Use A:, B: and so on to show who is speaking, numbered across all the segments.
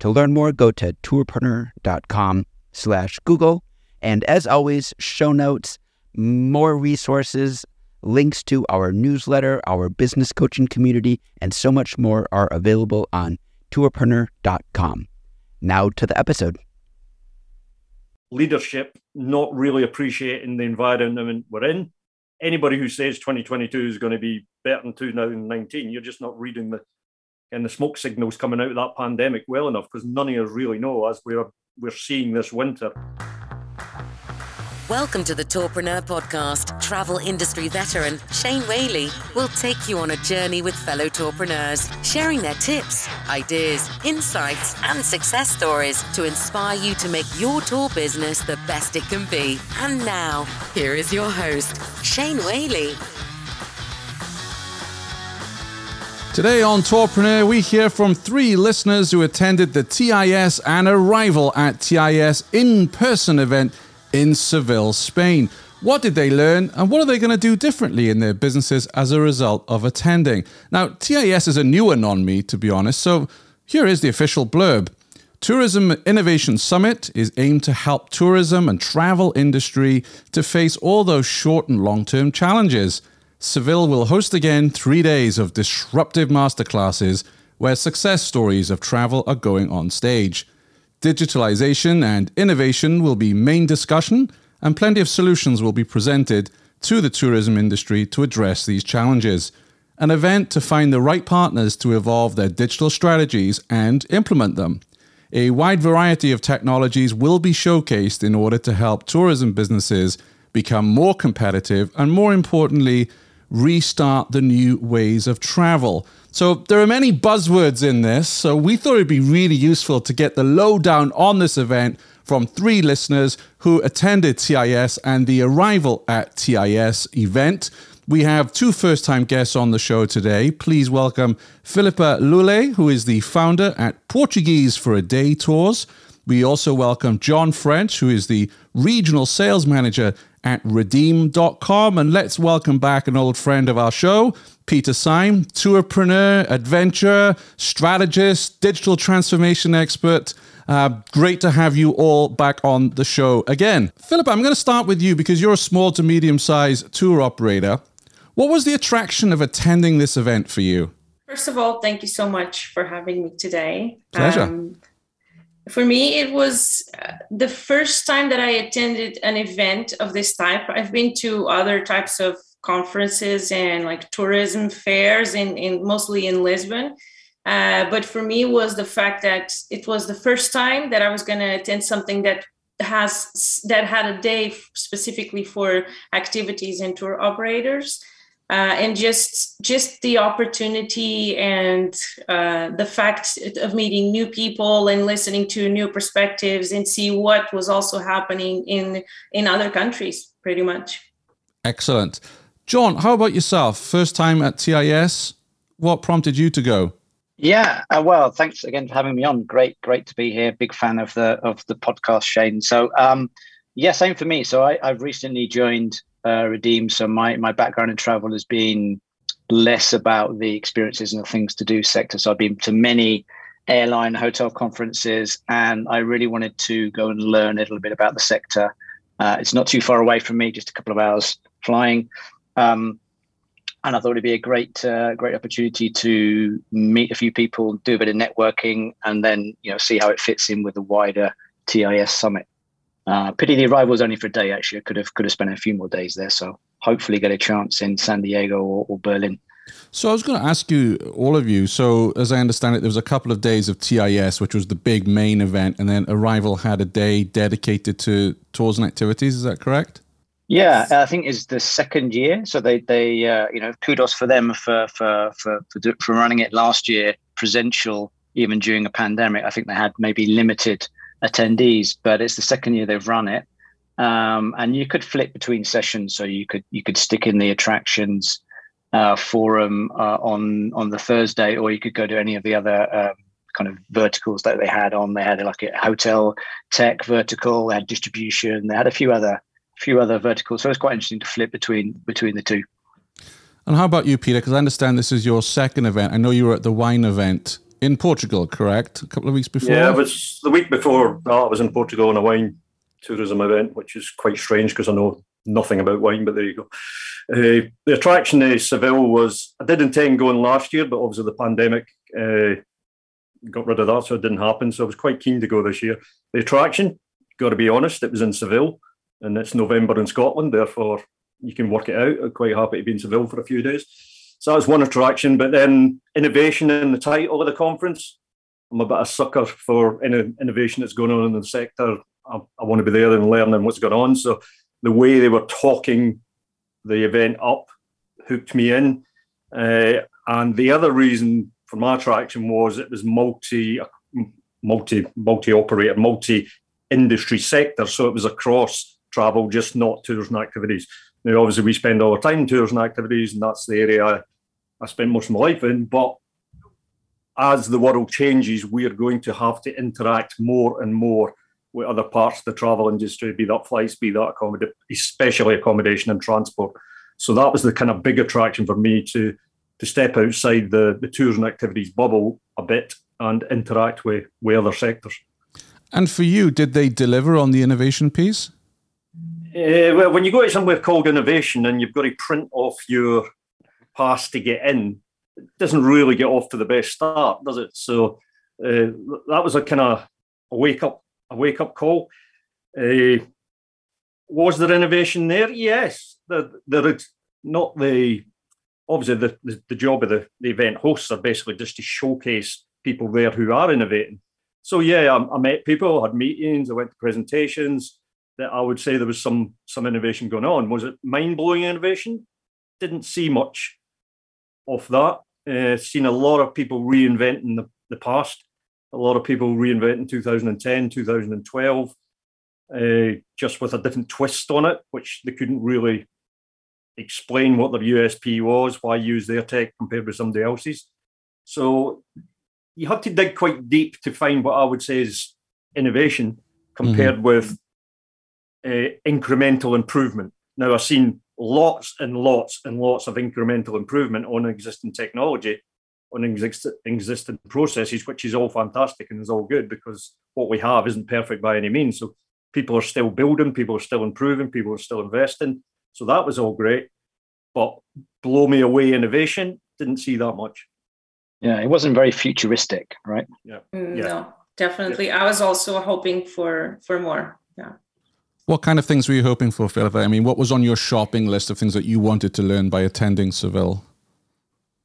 A: To learn more, go to tourpreneur.com slash Google. And as always, show notes, more resources, links to our newsletter, our business coaching community, and so much more are available on tourpreneur.com. Now to the episode.
B: Leadership not really appreciating the environment we're in. Anybody who says 2022 is going to be better than 2019, you're just not reading the and the smoke signals coming out of that pandemic well enough because none of us really know as we're we're seeing this winter.
C: Welcome to the Tourpreneur podcast. Travel industry veteran Shane Whaley will take you on a journey with fellow tourpreneurs, sharing their tips, ideas, insights, and success stories to inspire you to make your tour business the best it can be. And now, here is your host, Shane Whaley.
D: Today on Tourpreneur, we hear from three listeners who attended the TIS and Arival at TIS in person event in Seville, Spain. What did they learn and what are they going to do differently in their businesses as a result of attending? Now, TIS is a new one on me, to be honest, so here is the official blurb. Tourism Innovation Summit is aimed to help tourism and travel industry to face all those short and long term challenges. Seville will host again three days of disruptive masterclasses where success stories of travel are going on stage. Digitalization and innovation will be main discussion, and plenty of solutions will be presented to the tourism industry to address these challenges. An event to find the right partners to evolve their digital strategies and implement them. A wide variety of technologies will be showcased in order to help tourism businesses become more competitive and, more importantly, restart the new ways of travel. So there are many buzzwords in this, so we thought it'd be really useful to get the lowdown on this event from three listeners who attended TIS and the Arival at TIS event. We have two first time guests on the show today. Please welcome Filipa Loule, who is the founder at Portuguese for a Day Tours. We also welcome Jon French, who is the regional sales manager at Redeam.com. And let's welcome back an old friend of our show, Peter Syme, tourpreneur, adventurer, strategist, digital transformation expert. Uh, great to have you all back on the show again. Philip, I'm going to start with you because you're a small to medium sized tour operator. What was the attraction of attending this event for you?
E: First of all, thank you so much for having me today.
D: Pleasure. Um,
E: for me it was uh, the first time that i attended an event of this type. I've been to other types of conferences and like tourism fairs in, in mostly in lisbon. Uh, but for me was the fact that it was the first time that i was going to attend something that has that had a day specifically for activities and tour operators uh, and just just the opportunity and uh, the fact of meeting new people and listening to new perspectives and see what was also happening in in other countries pretty much.
D: Excellent. Jon how about yourself? First time at tis what prompted you to go?
F: Yeah uh, well thanks again for having me on. Great great to be here. Big fan of the of the podcast shane. So um yeah same for me. So I, i've recently joined uh, Redeam. So my my background in travel has been less about the experiences and the things to do sector. So I've been to many airline hotel conferences, and I really wanted to go and learn a little bit about the sector. Uh, it's not too far away from me, just a couple of hours flying. Um, and I thought it'd be a great, uh, great opportunity to meet a few people, do a bit of networking, and then you know see how it fits in with the wider TIS summit. Uh, pity the Arival was only for a day. Actually, I could have could have spent a few more days there. So hopefully, get a chance in San Diego or, or Berlin.
D: So I was going to ask you, all of you. So as I understand it, there was a couple of days of TIS, which was the big main event, and then Arival had a day dedicated to tours and activities. Is that correct?
F: Yeah, I think it's the second year. So they they uh, you know kudos for them for for for for, for running it last year presential even during a pandemic. I think they had maybe limited attendees, but it's the second year they've run it. Um, and you could flip between sessions, so you could you could stick in the attractions uh, forum uh, on on the Thursday, or you could go to any of the other um, kind of verticals that they had on. They had like a hotel tech vertical, they had distribution, they had a few other few other verticals. So it's quite interesting to flip between between the two.
D: And how about you, Peter? Because I understand this is your second event. I know you were at the wine event in Portugal, correct? A couple of weeks before.
B: Yeah, it was the week before. I was in Portugal on a wine tourism event, which is quite strange because I know nothing about wine, but there you go. Uh, the attraction of Seville was, I did intend going last year, but obviously the pandemic uh, got rid of that, so it didn't happen. So I was quite keen to go this year. The attraction, got to be honest, it was in Seville, and it's November in Scotland, therefore you can work it out. I'm quite happy to be in Seville for a few days. So that was one attraction, but then innovation in the title of the conference. I'm a bit of a sucker for any innovation that's going on in the sector. I, I want to be there and learning what's going on. So the way they were talking the event up hooked me in. Uh, and the other reason for my attraction was it was multi, multi, multi operator, multi industry sector. So it was across travel, just not tours and activities. Now, obviously, we spend all our time tours and activities, and that's the area I, I spend most of my life in. But as the world changes, we are going to have to interact more and more with other parts of the travel industry, be that flights, be that accommodation, especially accommodation and transport. So that was the kind of big attraction for me to to step outside the, the tours and activities bubble a bit and interact with, with other sectors.
D: And for you, did they deliver on the innovation piece?
B: Uh, well, when you go to somewhere called innovation and you've got to print off your pass to get in, it doesn't really get off to the best start, does it? So uh, that was a kind of a wake up a wake up call. Uh, was there innovation there? Yes. There, there is not the obviously the, the, the job of the, the event hosts are basically just to showcase people there who are innovating. So yeah, I, I met people, had meetings, I went to presentations. That I would say there was some some innovation going on. Was it mind blowing innovation? Didn't see much of that. Uh, seen a lot of people reinventing the, the past a lot of people reinvent in 2010, 2012, uh, just with a different twist on it, which they couldn't really explain what their USP was, why use their tech compared with somebody else's. So you have to dig quite deep to find what I would say is innovation compared mm-hmm. with uh, incremental improvement. Now, I've seen lots and lots and lots of incremental improvement on existing technology, on exist- existing processes, which is all fantastic and is all good because what we have isn't perfect by any means. So people are still building, people are still improving, people are still investing. So that was all great. But blow me away innovation, didn't see that much.
F: Yeah, it wasn't very futuristic, right?
B: Yeah.
E: Mm, yeah. No, definitely. Yeah. I was also hoping for for more. Yeah.
D: What kind of things were you hoping for, Philip? I mean, what was on your shopping list of things that you wanted to learn by attending Seville?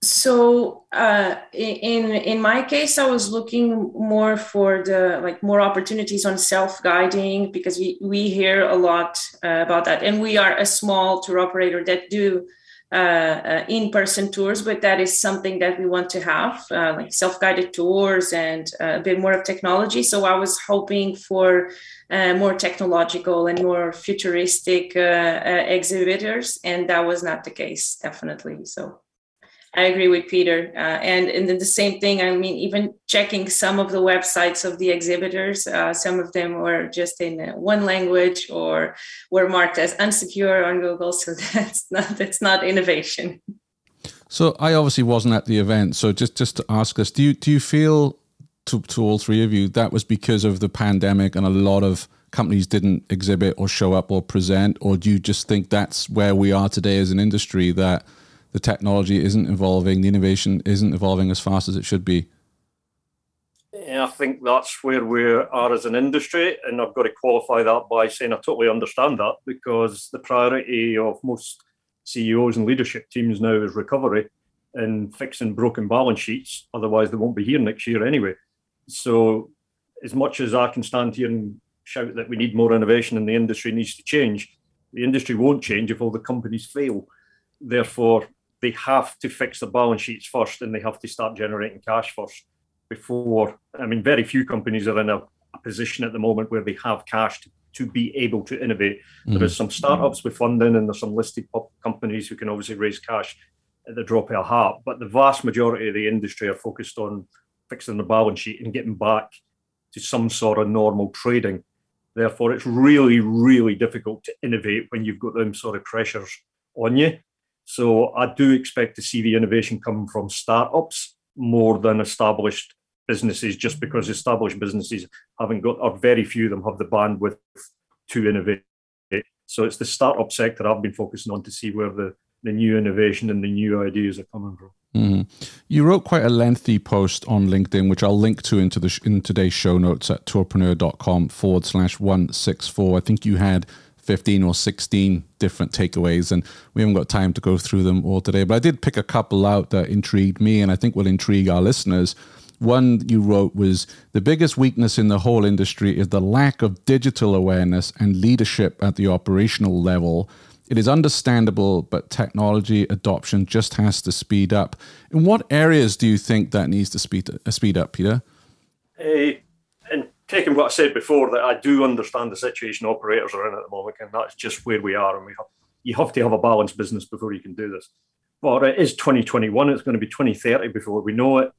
E: so uh, in in my case i was looking more for the like more opportunities on self-guiding because we, we hear a lot uh, about that and we are a small tour operator that do uh, uh in-person tours but that is something that we want to have uh, like self-guided tours and uh, a bit more of technology. So i was hoping for more technological and more futuristic exhibitors and that was not the case definitely so I agree with Peter. Uh, and, and then the same thing, I mean, even checking some of the websites of the exhibitors, uh, some of them were just in uh, one language or were marked as unsecure on Google. So that's not, that's not innovation.
D: So I obviously wasn't at the event. So just, just to ask us, do you, do you feel to, to all three of you, that was because of the pandemic and a lot of companies didn't exhibit or show up or present? Or do you just think that's where we are today as an industry that – the technology isn't evolving, the innovation isn't evolving as fast as it should be?
B: Yeah, I think that's where we are as an industry. And I've got to qualify that by saying I totally understand that because the priority of most CEOs and leadership teams now is recovery and fixing broken balance sheets. Otherwise, they won't be here next year anyway. So, as much as I can stand here and shout that we need more innovation and the industry needs to change, the industry won't change if all the companies fail. Therefore, they have to fix the balance sheets first and they have to start generating cash first before. I mean, very few companies are in a, a position at the moment where they have cash to, to be able to innovate. Mm-hmm. There is some startups with funding, and there's some listed companies who can obviously raise cash at the drop of a hat. But the vast majority of the industry are focused on fixing the balance sheet and getting back to some sort of normal trading. Therefore, it's really, really difficult to innovate when you've got them sort of pressures on you. So I do expect to see the innovation come from startups more than established businesses, just because established businesses haven't got, or very few of them have the bandwidth to innovate. So it's the startup sector I've been focusing on to see where the, the new innovation and the new ideas are coming from.
D: Mm. You wrote quite a lengthy post on LinkedIn, which I'll link to into the sh- in today's show notes at tourpreneur.com forward slash 164. I think you had 15 or 16 different takeaways, and we haven't got time to go through them all today. But I did pick a couple out that intrigued me, and I think will intrigue our listeners. One you wrote was the biggest weakness in the whole industry is the lack of digital awareness and leadership at the operational level. It is understandable, but technology adoption just has to speed up. In what areas do you think that needs to speed, uh, speed up, Peter?
B: And taking what I said before, that I do understand the situation operators are in at the moment, and that's just where we are. And we have, you have to have a balanced business before you can do this. But it is 2021, it's going to be 2030 before we know it.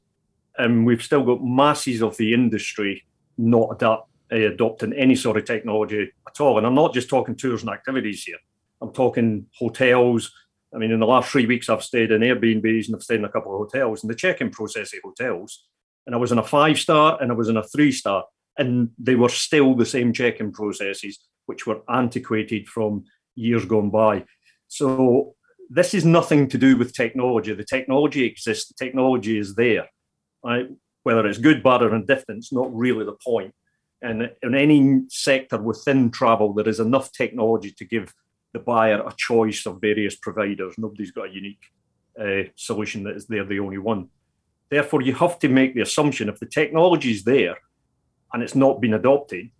B: And we've still got masses of the industry not adapt, uh, adopting any sort of technology at all. And I'm not just talking tours and activities here. I'm talking hotels. I mean, in the last three weeks, I've stayed in Airbnbs and I've stayed in a couple of hotels. And the check-in process at hotels, and I was in a five-star and I was in a three-star, and they were still the same check-in processes, which were antiquated from years gone by. So this is nothing to do with technology. The technology exists. The technology is there. Right? Whether it's good, bad, or indifferent, it's not really the point. And in any sector within travel, there is enough technology to give the buyer a choice of various providers. Nobody's got a unique uh, solution that is they're the only one. Therefore, you have to make the assumption if the technology is there and it's not been adopted,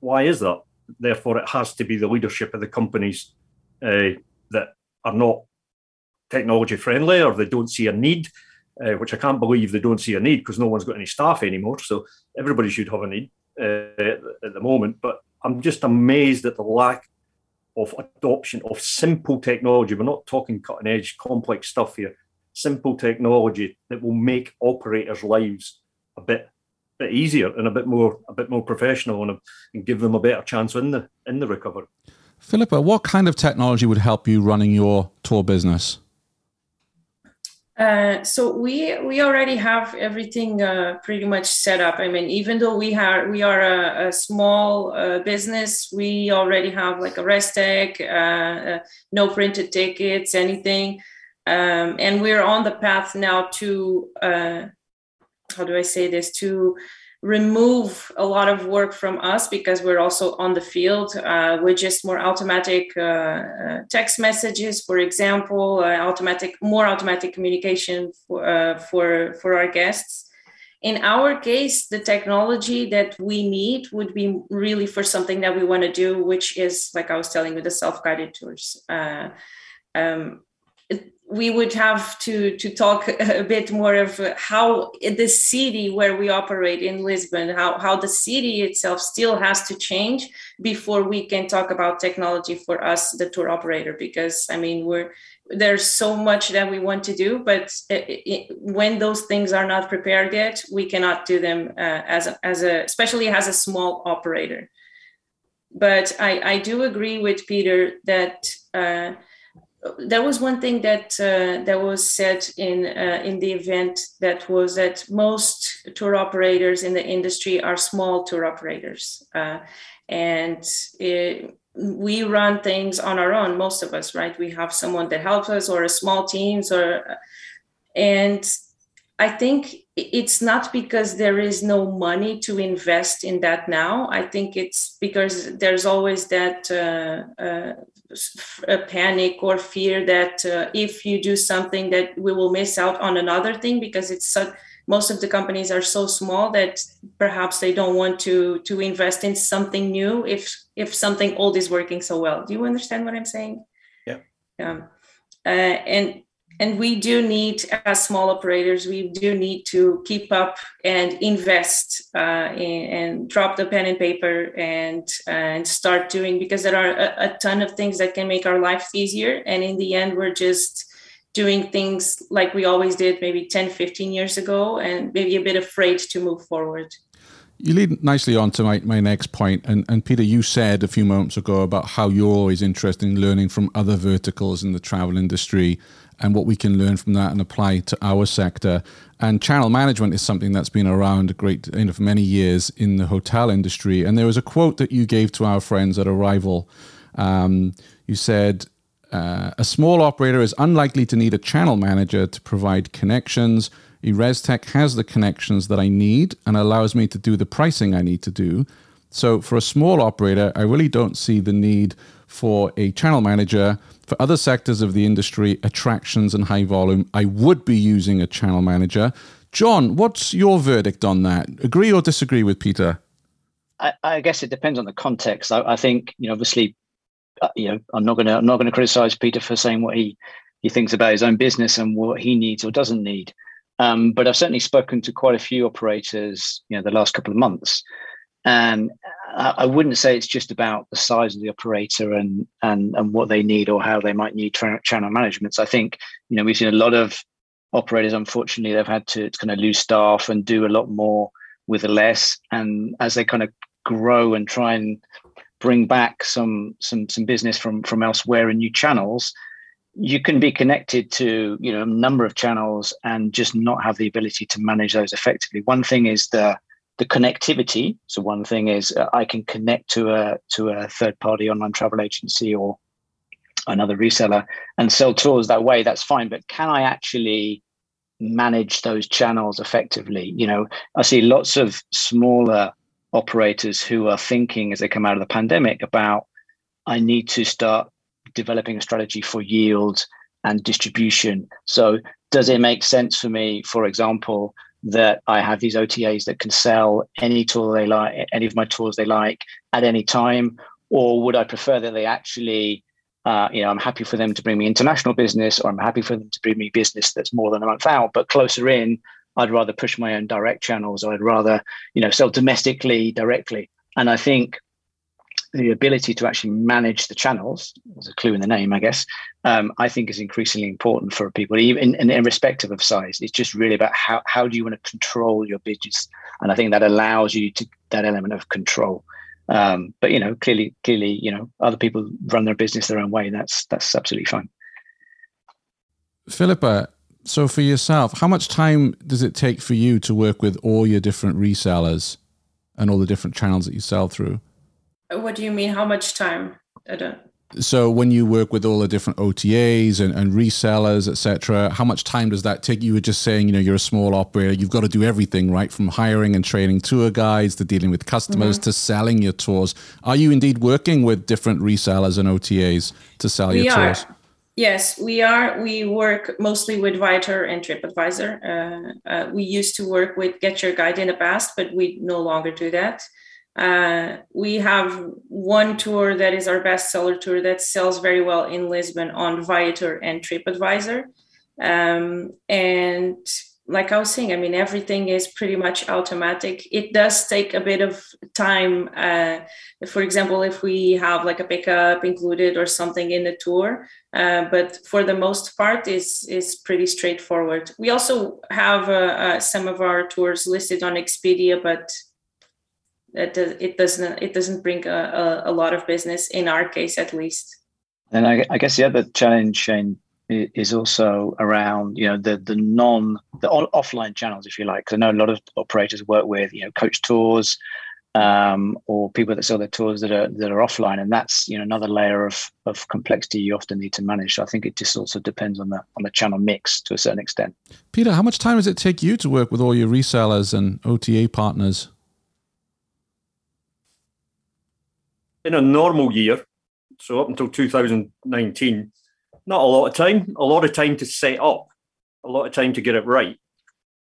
B: why is that? Therefore, it has to be the leadership of the companies uh, that are not technology friendly or they don't see a need, uh, which I can't believe they don't see a need because no one's got any staff anymore. So everybody should have a need uh, at the moment. But I'm just amazed at the lack of adoption of simple technology. We're not talking cutting edge, complex stuff here. Simple technology that will make operators' lives a bit bit easier and a bit more a bit more professional and, and give them a better chance in the in the recovery.
D: Filipa, what kind of technology would help you running your tour business?
E: Uh, so we we already have everything uh, pretty much set up. I mean, even though we have we are a, a small uh, business, we already have like a Restec, uh, uh, no printed tickets, anything, um, and we're on the path now to how do I say this to remove a lot of work from us because we're also on the field uh, with just more automatic uh, uh, text messages, for example, uh, automatic more automatic communication for uh, for for our guests. In our case, the technology that we need would be really for something that we want to do, which is like I was telling you, the self-guided tours. Uh, um, we would have to to talk a bit more of how the city where we operate in Lisbon, how how the city itself still has to change before we can talk about technology for us, the tour operator. Because I mean, we're there's so much that we want to do, but it, it, when those things are not prepared yet, we cannot do them uh, as a, as a especially as a small operator. But I I do agree with Peter that. Uh, there was one thing that uh, that was said in uh, in the event that was that most tour operators in the industry are small tour operators, uh, and it, we run things on our own. Most of us, right? We have someone that helps us, or a small teams, or and I think it's not because there is no money to invest in that now. I think it's because there's always that uh, uh, a panic or fear that uh, if you do something that we will miss out on another thing because it's so, most of the companies are so small that perhaps they don't want to to invest in something new if if something old is working so well. Do you understand what i'm saying?
B: Yeah.
E: Um, uh, and and we do need as small operators we do need to keep up and invest uh, in, and drop the pen and paper and and start doing because there are a, a, ton of things that can make our life easier. And in the end we're just doing things like we always did maybe 10 15 years ago and maybe a bit afraid to move forward.
D: You lead nicely on to my, my next point. And, and Peter, you said a few moments ago about how you're always interested in learning from other verticals in the travel industry and what we can learn from that and apply to our sector. And channel management is something that's been around a great you know, for many years in the hotel industry. And there was a quote that you gave to our friends at Arival. Um, you said, uh, a small operator is unlikely to need a channel manager to provide connections. EresTech has the connections that I need and allows me to do the pricing I need to do. So, for a small operator, I really don't see the need for a channel manager. For other sectors of the industry, attractions and high volume, I would be using a channel manager. Jon, what's your verdict on that? Agree or disagree with Peter?
F: I, I guess it depends on the context. I, I think you know, obviously, uh, you know, I'm not going to I'm not going to criticize Peter for saying what he he thinks about his own business and what he needs or doesn't need. Um, but I've certainly spoken to quite a few operators, you know, the last couple of months, and I wouldn't say it's just about the size of the operator and and and what they need or how they might need tra- channel management. So I think you know we've seen a lot of operators. Unfortunately, they've had to kind of lose staff and do a lot more with less. And as they kind of grow and try and bring back some some some business from from elsewhere in new channels, you can be connected to you know a number of channels and just not have the ability to manage those effectively. One thing is the the connectivity. So one thing is uh, I can connect to a to a third party online travel agency or another reseller and sell tours that way. That's fine, but can I actually manage those channels effectively? You know, I see lots of smaller operators who are thinking as they come out of the pandemic about I need to start developing a strategy for yield and distribution. So does it make sense for me, for example, that I have these OTAs that can sell any tool they like, any of my tools they like at any time? Or would I prefer that they actually, uh, you know, I'm happy for them to bring me international business, or I'm happy for them to bring me business that's more than a month out, but closer in, I'd rather push my own direct channels, or I'd rather, you know, sell domestically directly. And I think the ability to actually manage the channels, there's a clue in the name, I guess, um, I think is increasingly important for people, even in, irrespective of size. It's just really about how, how do you want to control your business? And I think that allows you to that element of control. Um, but you know, clearly, clearly, you know, other people run their business their own way. That's that's absolutely fine.
D: Filipa, so for yourself, how much time does it take for you to work with all your different resellers and all the different channels that you sell through?
E: What do you mean? How much time? I don't.
D: So when you work with all the different OTAs and, and resellers, etc., how much time does that take? You were just saying, you know, you're a small operator. You've got to do everything, right? From hiring and training tour guides to dealing with customers mm-hmm. to selling your tours. Are you indeed working with different resellers and OTAs to sell we your are. tours?
E: Yes, we are. We work mostly with Viator and TripAdvisor. Uh, uh, we used to work with GetYourGuide in the past, but we no longer do that. Uh, we have one tour that is our best seller tour that sells very well in Lisbon on Viator and TripAdvisor. Um, and like I was saying, I mean, everything is pretty much automatic. It does take a bit of time. Uh, for example, if we have like a pickup included or something in the tour, uh, but for the most part, is is pretty straightforward. We also have uh, uh some of our tours listed on Expedia, but it, it doesn't it doesn't bring a, a, a, lot of business in our case at least.
F: And I, I, guess the other challenge shane is also around you know the the non the offline channels if you like. Because i know a lot of operators work with you know coach tours um, or people that sell their tours that are that are offline. And that's you know another layer of of complexity you often need to manage. So i think it just also depends on the on the channel mix to a certain extent.
D: Peter how much time does it take you to work with all your resellers and ota partners
B: in a normal year, so up until 2019, not a lot of time, a lot of time to set up, a lot of time to get it right.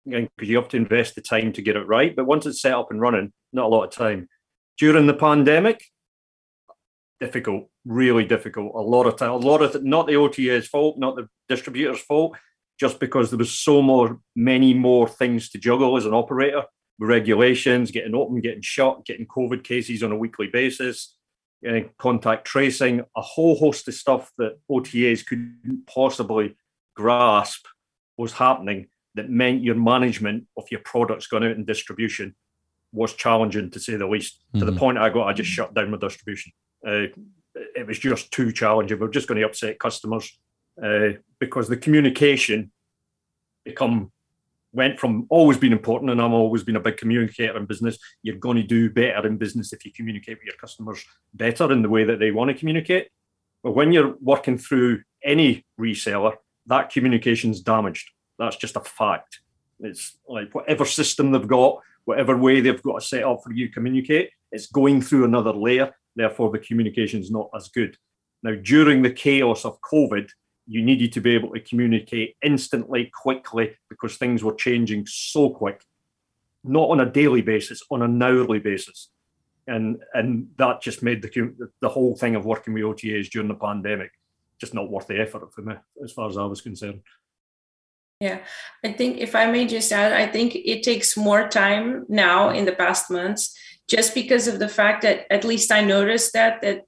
B: Because you have to invest the time to get it right. But once it's set up and running, not a lot of time. During the pandemic, difficult, really difficult. A lot of time, a lot of not the OTA's fault, not the distributor's fault, just because there was so more, many more things to juggle as an operator regulations, getting open, getting shut, getting COVID cases on a weekly basis, getting contact tracing, a whole host of stuff that OTAs couldn't possibly grasp was happening that meant your management of your products going out in distribution was challenging to say the least. Mm-hmm. To the mm-hmm. point I got, I just shut down my distribution. Uh, it was just too challenging. We're just going to upset customers uh, because the communication become went from always being important, and I'm always been a big communicator in business. You're going to do better in business if you communicate with your customers better in the way that they want to communicate. But when you're working through any reseller, that communication's damaged. That's just a fact. It's like whatever system they've got, whatever way they've got to set up for you to communicate, it's going through another layer. Therefore, the communication is not as good. Now, during the chaos of COVID, you needed to be able to communicate instantly, quickly, because things were changing so quick, not on a daily basis, on an hourly basis. And and that just made the the whole thing of working with OTAs during the pandemic just not worth the effort for me, as far as I was concerned.
E: Yeah, I think if I may just add, I think it takes more time now in the past months, just because of the fact that at least I noticed that that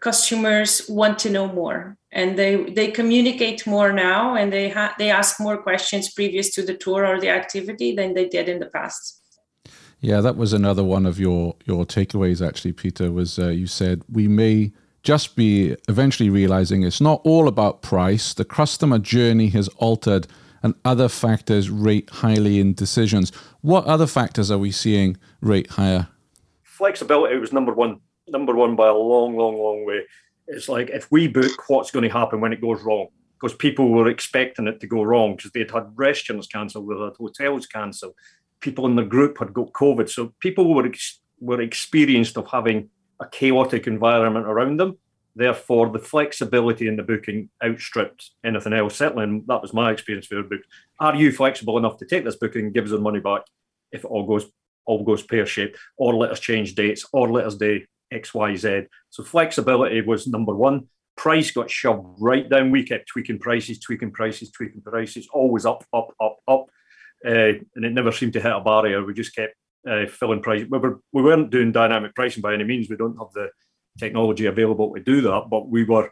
E: customers want to know more. And they they communicate more now and they ha- they ask more questions previous to the tour or the activity than they did in the past.
D: Yeah that was another one of your your takeaways actually peter was uh, you said we may just be eventually realizing it's not all about price. The customer journey has altered and other factors rate highly in decisions. What other factors are we seeing rate higher?
B: Flexibility was number one number one by a long, long, long way. It's like if we book, what's going to happen when it goes wrong? Because people were expecting it to go wrong because they'd had restaurants cancelled, they had hotels cancelled, people in the group had got COVID. So people were ex- were experienced of having a chaotic environment around them. Therefore, the flexibility in the booking outstripped anything else. Certainly, that was my experience for book. Are you flexible enough to take this booking and give us the money back if it all goes all goes pear shaped, or let us change dates, or let us do XYZ. So flexibility was number one. Price got shoved right down. We kept tweaking prices, tweaking prices, tweaking prices, always up, up, up, up. Uh, and it never seemed to hit a barrier. We just kept uh, filling price. We, were, we weren't doing dynamic pricing by any means. We don't have the technology available to do that, but we were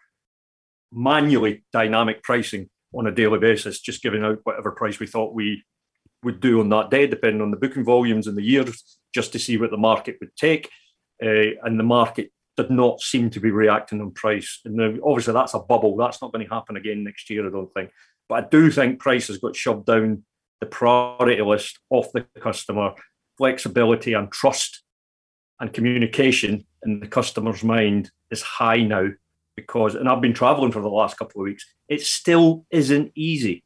B: manually dynamic pricing on a daily basis, just giving out whatever price we thought we would do on that day, depending on the booking volumes and the years, just to see what the market would take uh, and the market did not seem to be reacting on price. And now, obviously, that's a bubble. That's not going to happen again next year, I don't think. But I do think price has got shoved down the priority list of the customer. Flexibility and trust and communication in the customer's mind is high now because, and I've been traveling for the last couple of weeks, it still isn't easy.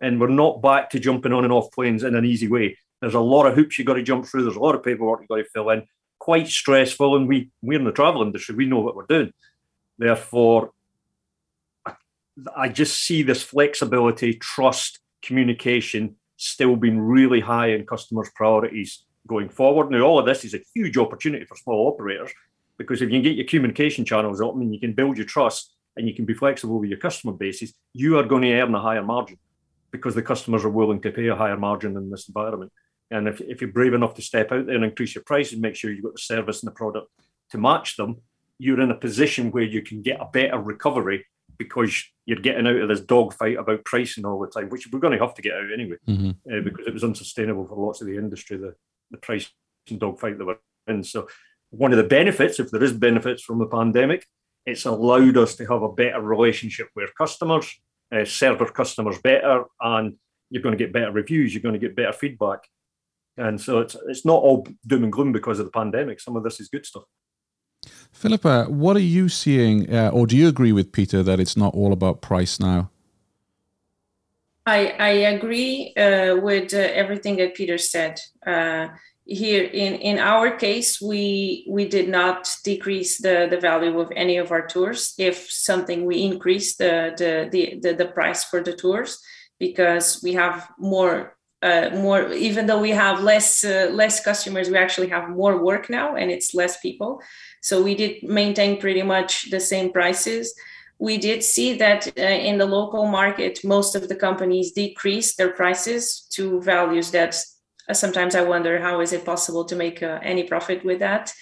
B: And we're not back to jumping on and off planes in an easy way. There's a lot of hoops you've got to jump through. There's a lot of paperwork you've got to fill in quite stressful, and we we're in the travel industry. We know what we're doing. Therefore, I, I just see this flexibility, trust, communication still being really high in customers' priorities going forward. Now, all of this is a huge opportunity for small operators because if you can get your communication channels open and you can build your trust and you can be flexible with your customer bases, you are going to earn a higher margin because the customers are willing to pay a higher margin in this environment. And if, if you're brave enough to step out there and increase your prices, make sure you've got the service and the product to match them, you're in a position where you can get a better recovery because you're getting out of this dogfight about pricing all the time, which we're going to have to get out anyway, mm-hmm. uh, because it was unsustainable for lots of the industry, the, the price and dogfight that we're in. So, one of the benefits, if there is benefits from the pandemic, it's allowed us to have a better relationship with customers, uh, serve our customers better, and you're going to get better reviews, you're going to get better feedback. And so it's it's not all doom and gloom because of the pandemic. Some of this is good stuff.
D: Filipa, what are you seeing, uh, or do you agree with Peter that it's not all about price now?
E: I, I agree uh, with uh, everything that Peter said. Uh, here in, in our case, we we did not decrease the, the value of any of our tours. If something, we increased the, the, the, the, the price for the tours because we have more uh, more even though we have less uh, less customers we actually have more work now and it's less people. So we did maintain pretty much the same prices. We did see that uh, in the local market most of the companies decreased their prices to values that sometimes i wonder how is it possible to make uh, any profit with that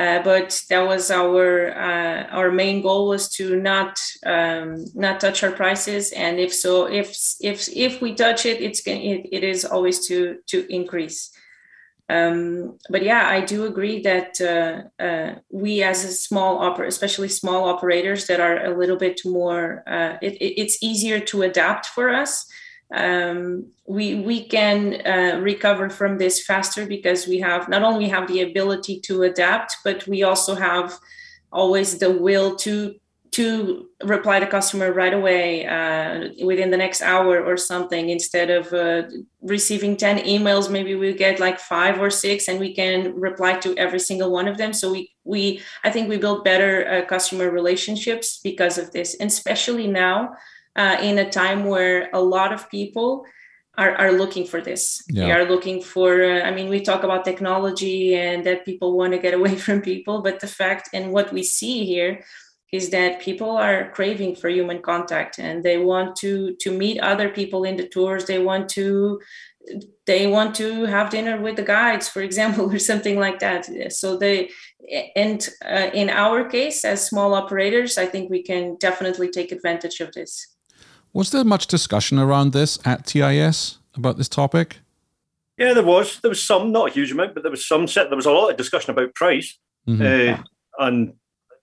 E: uh, but that was our uh, our main goal was to not um, not touch our prices, and if so, if if if we touch it, it's it, it is always to to increase. Um, but yeah, I do agree that uh, uh, we as a small operator, especially small operators that are a little bit more, uh, it, it's easier to adapt for us um, we we can uh, recover from this faster because we have not only have the ability to adapt, but we also have always the will to to reply to customer right away uh, within the next hour or something. Instead of uh, receiving 10 emails maybe we get like five or six and we can reply to every single one of them. So we we i think we build better uh, customer relationships because of this. And especially now uh, in a time where a lot of people are, are looking for this. Yeah. They are looking for, uh, I mean, we talk about technology and that people want to get away from people, but the fact and what we see here is that people are craving for human contact and they want to to meet other people in the tours they want to they want to have dinner with the guides for example or something like that so they and uh, in our case as small operators i think we can definitely take advantage of this
D: was there much discussion around this at TIS about this topic?
B: Yeah, there was. There was some, not a huge amount, but there was some. Set. There was a lot of discussion about price, mm-hmm. uh, and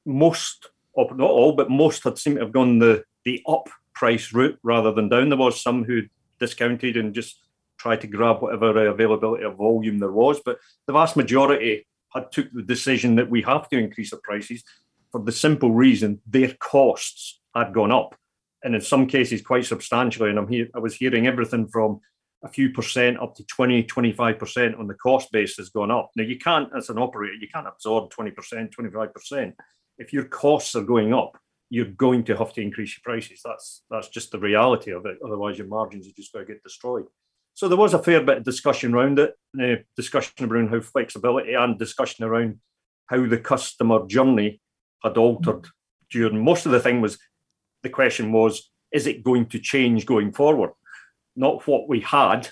B: most, not all, but most had seemed to have gone the the up price route rather than down. There was some who discounted and just tried to grab whatever availability of volume there was, but the vast majority had took the decision that we have to increase the prices for the simple reason their costs had gone up and in some cases quite substantially. And I'm here, I was hearing everything from a few percent up to 20, 25% on the cost base has gone up. Now, you can't, as an operator, you can't absorb 20%, 25%. If your costs are going up, you're going to have to increase your prices. That's that's just the reality of it. Otherwise, your margins are just going to get destroyed. So there was a fair bit of discussion around it, uh, discussion around how flexibility and discussion around how the customer journey had altered during most of the thing was the question was, is it going to change going forward? Not what we had.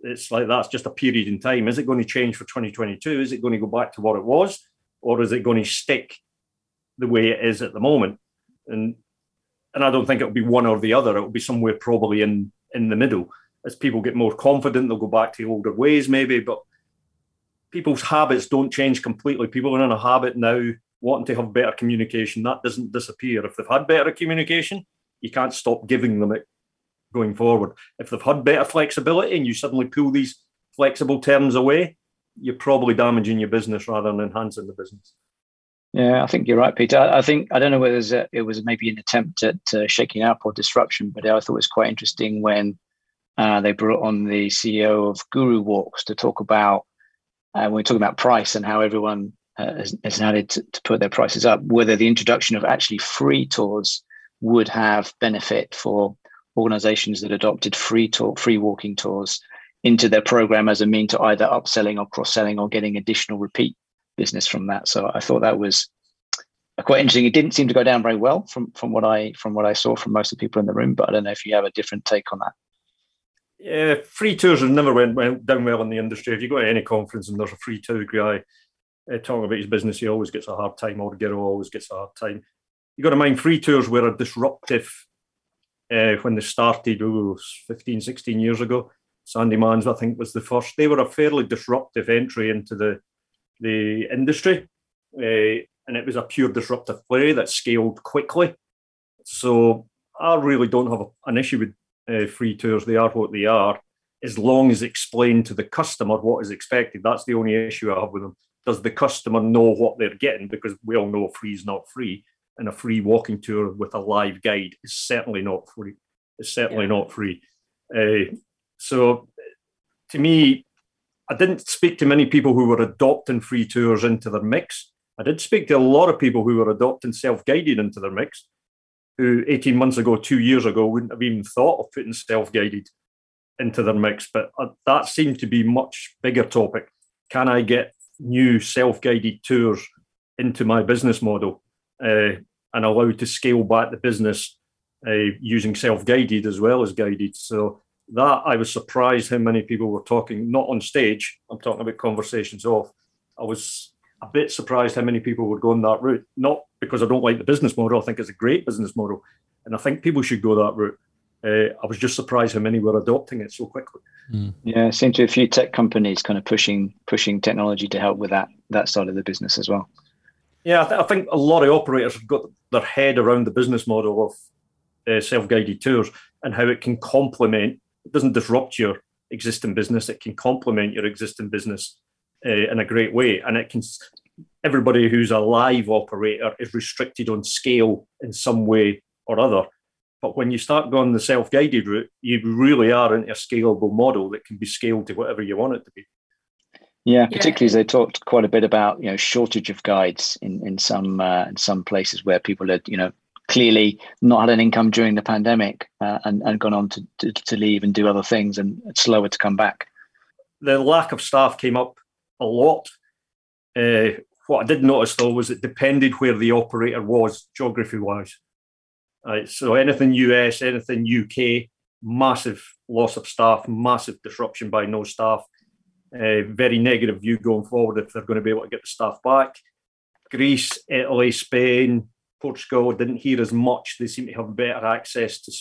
B: It's like that's just a period in time. Is it going to change for 2022? Is it going to go back to what it was? Or is it going to stick the way it is at the moment? And and I don't think it'll be one or the other. It'll be somewhere probably in in the middle. As people get more confident, they'll go back to older ways, maybe. But people's habits don't change completely. People are in a habit now wanting to have better communication, that doesn't disappear. If they've had better communication, you can't stop giving them it going forward. If they've had better flexibility and you suddenly pull these flexible terms away, you're probably damaging your business rather than enhancing the business.
F: Yeah, I think you're right, Peter. I think I don't know whether it was maybe an attempt at uh, shaking up or disruption, but I thought it was quite interesting when uh, they brought on the CEO of Guru Walks to talk about uh, when we're talking about price and how everyone uh, Uh, has, has added to, to, put their prices up, whether the introduction of actually free tours would have benefit for organizations that adopted free tour, free walking tours into their program as a mean to either upselling or cross-selling or getting additional repeat business from that. So I thought that was quite interesting. It didn't seem to go down very well from from what I from what I saw from most of the people in the room, but I don't know if you have a different take on that.
B: Yeah, free tours have never went, went down well in the industry. If you go to any conference and there's a free tour guy, uh, talking about his business, he always gets a hard time. Or Gero always gets a hard time. You got to mind, free tours were a disruptive uh, when they started ooh, 15, 16 years ago. Sandemans, I think, was the first. They were a fairly disruptive entry into the the industry, uh, and it was a pure disruptive play that scaled quickly. So I really don't have an issue with uh, free tours. They are what they are, as long as explained to the customer what is expected. That's the only issue I have with them does the customer know what they're getting? Because we all know free is not free, and a free walking tour with a live guide is certainly not free. It's certainly yeah. not free. Uh, so, to me, I didn't speak to many people who were adopting free tours into their mix. I did speak to a lot of people who were adopting self-guided into their mix, who 18 months ago, two years ago, wouldn't have even thought of putting self-guided into their mix. But uh, that seemed to be much bigger topic. Can I get new self-guided tours into my business model uh, and allowed to scale back the business uh, using self-guided as well as guided? So that I was surprised how many people were talking, not on stage. I'm talking about conversations off. I was a bit surprised how many people were going that route. Not because I don't like the business model. I think it's a great business model, and I think people should go that route. Uh, I was just surprised how many were adopting it so quickly.
F: Mm. Yeah, seem to be a few tech companies kind of pushing pushing technology to help with that that side of the business as well.
B: Yeah, I, th- I think a lot of operators have got their head around the business model of uh, self-guided tours and how it can complement. It doesn't disrupt your existing business. It can complement your existing business uh, in a great way, and it can. Everybody who's a live operator is restricted on scale in some way or other but when you start going the self guided route, you really are into a scalable model that can be scaled to whatever you want it to be.
F: Yeah, particularly yeah. as they talked quite a bit about you know shortage of guides in in some uh, in some places where people had you know clearly not had an income during the pandemic uh, and and gone on to, to, to leave and do other things and it's slower to come back.
B: The lack of staff came up a lot. Uh, what I did notice though was it depended where the operator was geography wise. Right, so anything US, anything UK, massive loss of staff, massive disruption by no staff. Uh, very negative view going forward if they're going to be able to get the staff back. Greece, Italy, Spain, Portugal didn't hear as much. They seem to have better access to,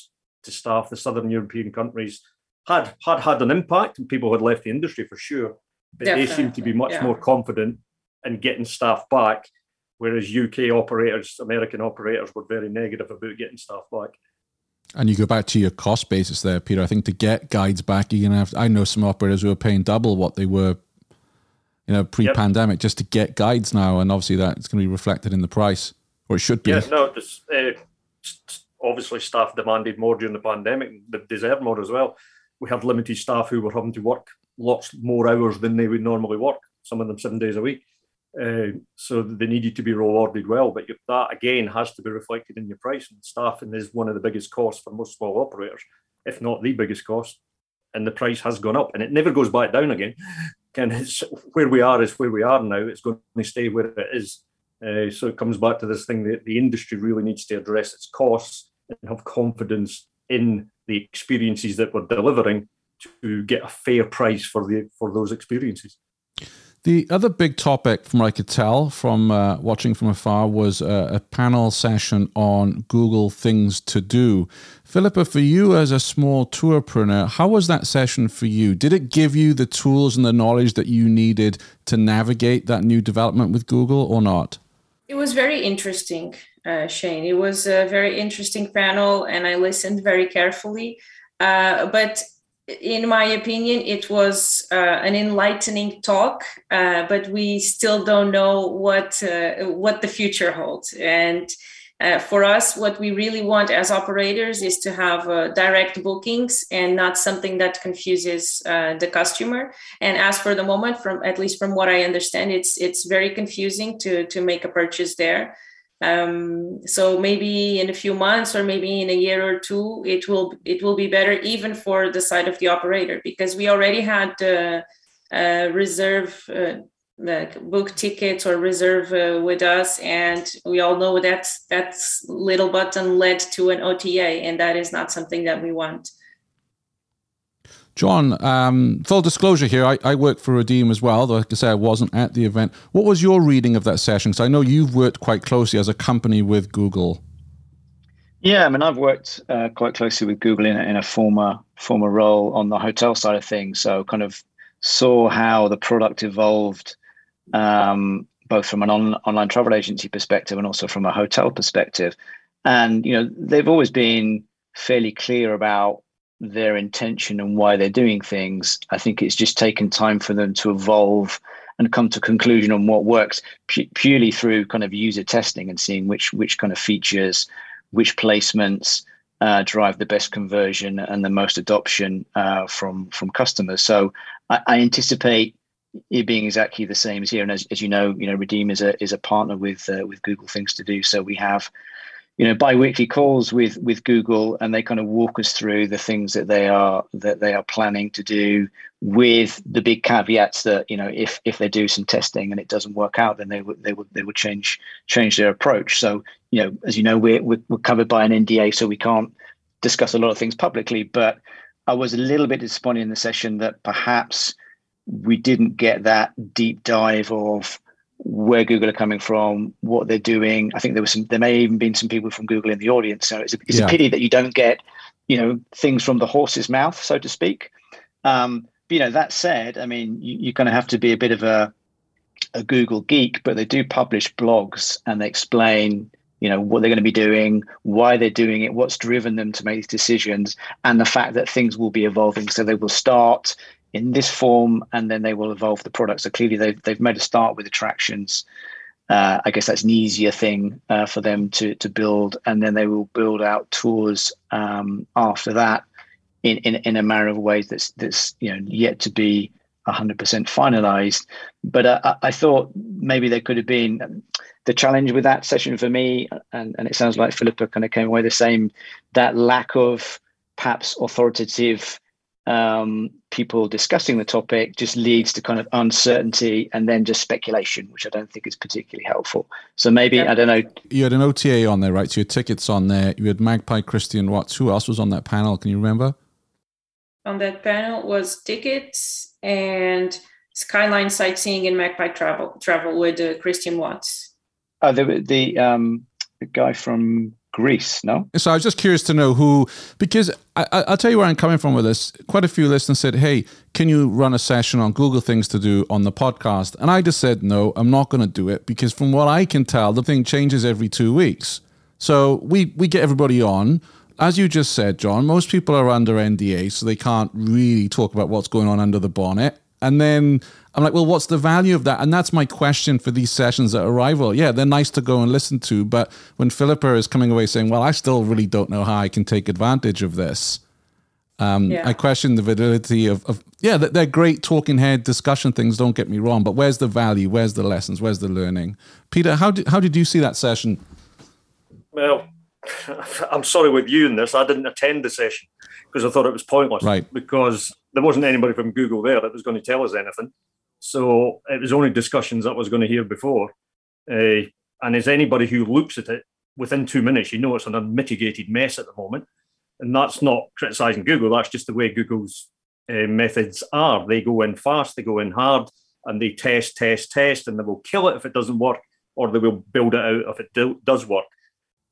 B: to staff. The southern European countries had had had an impact, and people had left the industry for sure. But Definitely. they seem to be much yeah. more confident in getting staff back whereas UK operators, American operators, were very negative about getting staff back.
D: And you go back to your cost basis there, Peter. I think to get guides back, you're gonna have. To, I know some operators who are paying double what they were, you know, pre-pandemic, yep. just to get guides now, and obviously that's going to be reflected in the price, or it should be.
B: Yeah, no, uh, obviously staff demanded more during the pandemic. They deserved more as well. We had limited staff who were having to work lots more hours than they would normally work. Some of them seven days a week. Uh, so they needed to be rewarded well. But that again has to be reflected in your price. And staffing is one of the biggest costs for most small operators, if not the biggest cost. And the price has gone up, and it never goes back down again. And it's where we are is where we are now. It's going to stay where it is. Uh, so it comes back to this thing that the industry really needs to address its costs and have confidence in the experiences that we're delivering to get a fair price for the for those experiences.
D: The other big topic, from what I could tell from uh, watching from afar, was uh, a panel session on Google Things to Do. Filipa, for you as a small tourpreneur, how was that session for you? Did it give you the tools and the knowledge that you needed to navigate that new development with Google or not?
E: It was very interesting, uh, Shane. It was a very interesting panel, and I listened very carefully. Uh, but in my opinion, it was uh, an enlightening talk, uh, but we still don't know what uh, what the future holds. And uh, for us, what we really want as operators is to have uh, direct bookings and not something that confuses uh, the customer. And as for the moment, from at least from what I understand, it's it's very confusing to to make a purchase there. Um, so maybe in a few months or maybe in a year or two, it will it will be better even for the side of the operator because we already had uh, uh, reserve uh, like book tickets or reserve uh, with us, and we all know that that little button led to an OTA, and that is not something that we want.
D: Jon, um, full disclosure here, I, I work for Redeam as well, though like I say, I wasn't at the event. What was your reading of that session? Because I know you've worked quite closely as a company with Google.
F: Yeah, I mean, I've worked uh, quite closely with Google in, in a former former role on the hotel side of things. So, kind of saw how the product evolved, um, both from an on, online travel agency perspective and also from a hotel perspective. And you know, they've always been fairly clear about their intention and why they're doing things. I think it's just taken time for them to evolve and come to conclusion on what works pu- purely through kind of user testing and seeing which which kind of features, which placements uh, drive the best conversion and the most adoption uh, from from customers. So I, I, anticipate it being exactly the same as here. And as, as you know, you know, Redeam is a is a partner with uh, with Google Things to Do. So we have you know bi-weekly calls with with Google, and they kind of walk us through the things that they are that they are planning to do, with the big caveats that you know if if they do some testing and it doesn't work out, then they would they would they would change change their approach. So you know, as you know, we're we're, we're covered by an NDA, so we can't discuss a lot of things publicly, but I was a little bit disappointed in the session that perhaps we didn't get that deep dive of where Google are coming from, what they're doing. I think there was some. There may even been some people from Google in the audience. So it's a, it's yeah. a pity that you don't get, you know, things from the horse's mouth, so to speak. Um, but, you know, that said, I mean, you, you're going to have to be a bit of a a Google geek, but they do publish blogs and they explain, you know, what they're going to be doing, why they're doing it, what's driven them to make these decisions, and the fact that things will be evolving. So they will start in this form, and then they will evolve the product. So clearly, they've they've made a start with attractions. Uh, I guess that's an easier thing uh, for them to to build, and then they will build out tours um, after that in, in in a manner of ways that's that's you know yet to be 100% finalized. But uh, I, thought maybe there could have been the challenge with that session for me, and, and it sounds like Filipa kind of came away the same. That lack of perhaps authoritative um, people discussing the topic just leads to kind of uncertainty and then just speculation, which I don't think is particularly helpful. So maybe yeah. I don't know.
D: You had an OTA on there, right? So your tickets on there. You had Magpie Christian Watts. Who else was on that panel? Can you remember?
E: On that panel was Tiqets and Skyline sightseeing and Magpie travel travel with uh, Christian Watts.
F: Oh, the the um the guy from Greece, no?
D: So I was just curious to know who, because I, will tell you where I'm coming from with this. Quite a few listeners said, hey, can you run a session on Google things to do on the podcast? And I just said, no, I'm not going to do it because from what I can tell, the thing changes every two weeks. So we, we get everybody on. As you just said, Jon, most people are under NDA, so they can't really talk about what's going on under the bonnet. And then I'm like, well, what's the value of that? And that's my question for these sessions at Arival. Yeah, they're nice to go and listen to, but when Filipa is coming away saying, well, I still really don't know how I can take advantage of this, um, yeah. I question the validity of, of, yeah, they're great talking head discussion things, don't get me wrong, but where's the value? Where's the lessons? Where's the learning? Peter, how did, how did you see that session?
B: Well, I'm sorry with you in this. I didn't attend the session because I thought it was pointless.
D: Right.
B: Because there wasn't anybody from Google there that was going to tell us anything. So it was only discussions that I was going to hear before. Uh, and as anybody who looks at it within two minutes, you know it's an unmitigated mess at the moment. And that's not criticizing Google, that's just the way Google's uh, methods are. They go in fast, they go in hard, and they test, test, test, and they will kill it if it doesn't work, or they will build it out if it do, does work.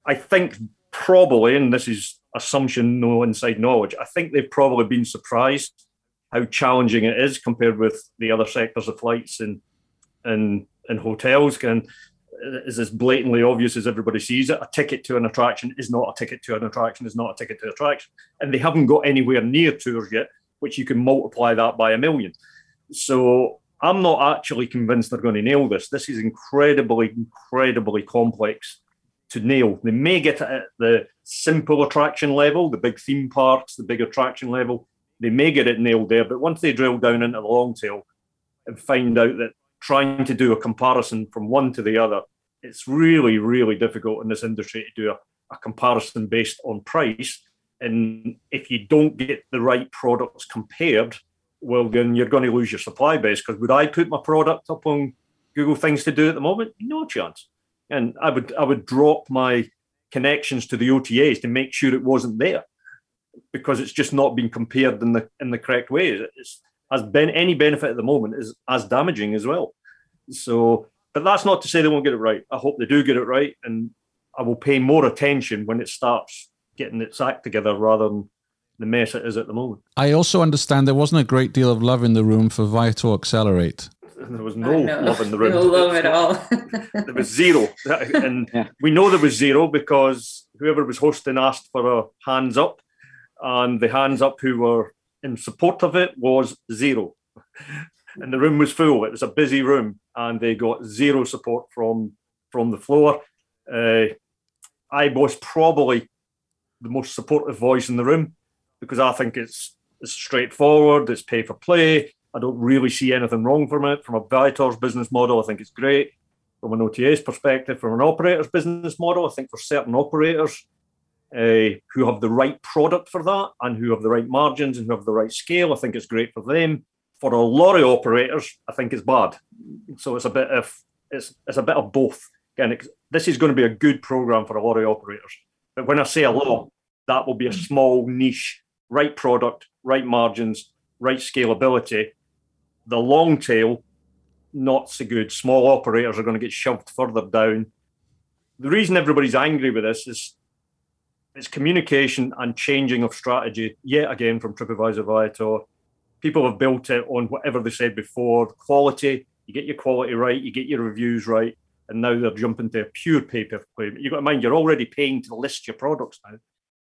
B: I think probably, and this is assumption, no inside knowledge, I think they've probably been surprised how challenging it is compared with the other sectors of flights and and and hotels. And is as blatantly obvious as everybody sees it. A ticket to an attraction is not a ticket to an attraction, is not a ticket to an attraction. And they haven't got anywhere near tours yet, which you can multiply that by a million. So I'm not actually convinced they're going to nail this. This is incredibly, incredibly complex to nail. They may get it at the simple attraction level, the big theme parks, the big attraction level, they may get it nailed there, but once they drill down into the long tail and find out that trying to do a comparison from one to the other, it's really, really difficult in this industry to do a, a comparison based on price. And if you don't get the right products compared, well, then you're going to lose your supply base. Because would I put my product up on Google Things to do at the moment? No chance. And I would I would drop my connections to the OTAs to make sure it wasn't there because it's just not being compared in the in the correct way. It's has been any benefit at the moment is as damaging as well. So, but that's not to say they won't get it right. I hope they do get it right, and I will pay more attention when it starts getting its act together rather than the mess it is at the moment.
D: I also understand there wasn't a great deal of love in the room for Viator Accelerate.
B: There was no love in the room.
E: No love at all.
B: there was zero, and yeah. we know there was zero because whoever was hosting asked for a hands up, and the hands up who were in support of it was zero. and the room was full. It was a busy room, and they got zero support from from the floor. Uh, I was probably the most supportive voice in the room because I think it's, it's straightforward. It's pay for play. I don't really see anything wrong from it. From a Viator's business model, I think it's great. from an OTA's perspective, from an operator's business model. I think for certain operators uh, who have the right product for that and who have the right margins and who have the right scale, I think it's great for them. For a lot of operators, I think it's bad. So it's a bit of it's it's a bit of both. Again, this is going to be a good program for a lot of operators. But when I say a lot, that will be a small niche, right product, right margins, right scalability. The long tail, not so good. Small operators are going to get shoved further down. The reason everybody's angry with this is it's communication and changing of strategy yet again from TripAdvisor Viator. People have built it on whatever they said before quality. You get your quality right, you get your reviews right, and now they're jumping to a pure pay per play. You've got to mind you're already paying to list your products now.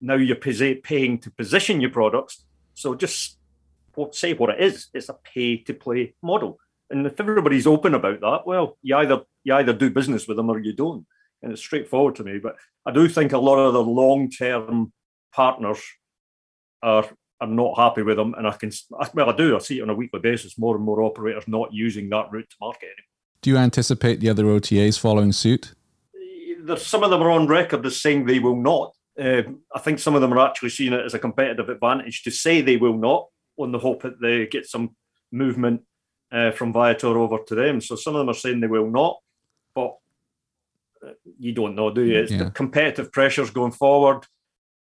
B: Now you're paying to position your products. So just say what it is. It's a pay to play model. And if everybody's open about that, well, you either you either do business with them or you don't. And it's straightforward to me. But I do think a lot of the long term partners are are not happy with them. And I can well, I do. I see it on a weekly basis. More and more operators not using that route to market anymore.
D: Do you anticipate the other OTAs following suit?
B: There's some of them are on record as saying they will not. Uh, I think some of them are actually seeing it as a competitive advantage to say they will not, on the hope that they get some movement uh, from Viator over to them. So some of them are saying they will not, but you don't know, do you? It's yeah. the competitive pressures going forward